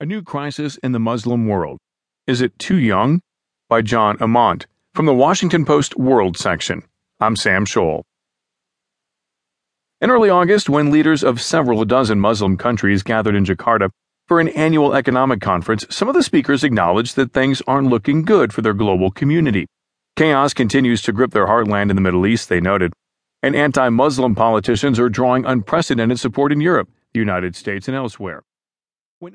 A New Crisis in the Muslim World. Is It Too Young? By Jon Emont. From the Washington Post World section. I'm Sam Scholl. In early August, when leaders of several dozen Muslim countries gathered in Jakarta for an annual economic conference, some of the speakers acknowledged that things aren't looking good for their global community. Chaos continues to grip their heartland in the Middle East, they noted, and anti Muslim politicians are drawing unprecedented support in Europe, the United States, and elsewhere.